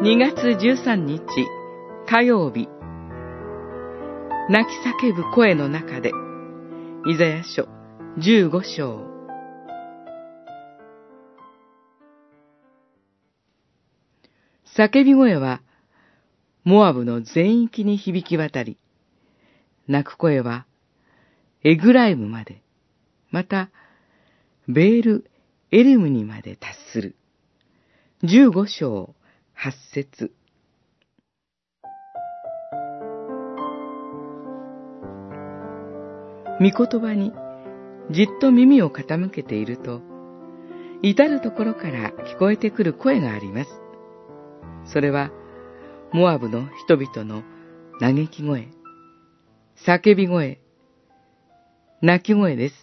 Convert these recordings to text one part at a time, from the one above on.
2月13日火曜日。泣き叫ぶ声の中でイザヤ書15章。叫び声はモアブの全域に響き渡り泣く声はエグライムまでまたベールエリムにまで達する。15章。8節御言葉にじっと耳を傾けていると、至るところから聞こえてくる声があります。それは、モアブの人々の嘆き声、叫び声、泣き声です。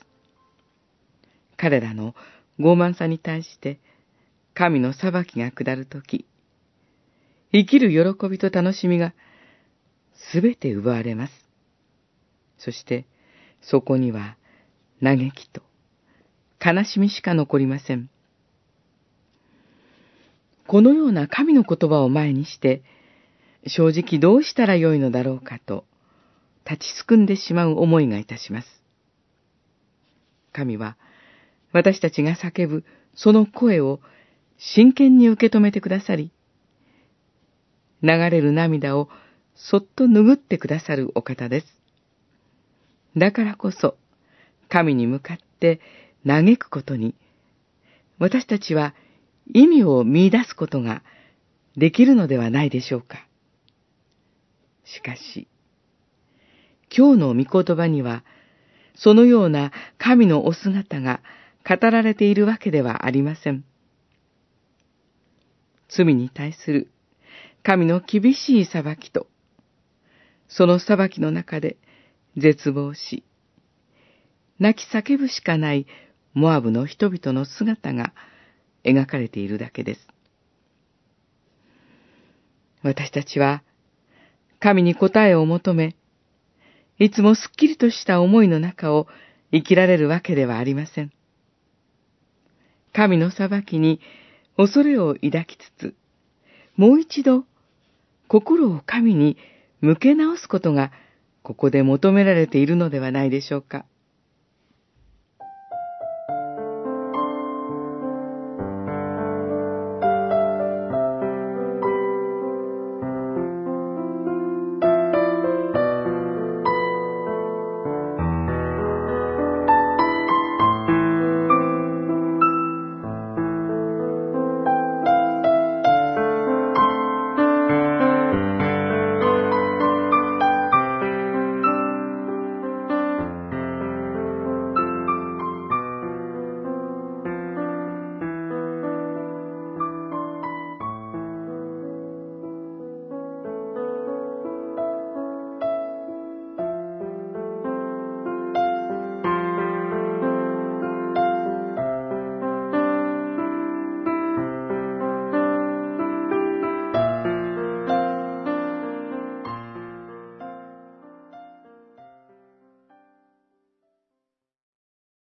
彼らの傲慢さに対して、神の裁きが下るとき、生きる喜びと楽しみがすべて奪われます。そして、そこには嘆きと悲しみしか残りません。このような神の言葉を前にして、正直どうしたらよいのだろうかと、立ちすくんでしまう思いがいたします。神は、私たちが叫ぶその声を真剣に受け止めてくださり、流れる涙をそっと拭ってくださるお方です。だからこそ、神に向かって嘆くことに、私たちは意味を見出すことができるのではないでしょうか。しかし、今日の御言葉には、そのような神のお姿が語られているわけではありません。罪に対する神の厳しい裁きと、その裁きの中で絶望し、泣き叫ぶしかないモアブの人々の姿が描かれているだけです。私たちは神に答えを求め、いつもすっきりとした思いの中を生きられるわけではありません。神の裁きに恐れを抱きつつ、もう一度心を神に向け直すことがここで求められているのではないでしょうか。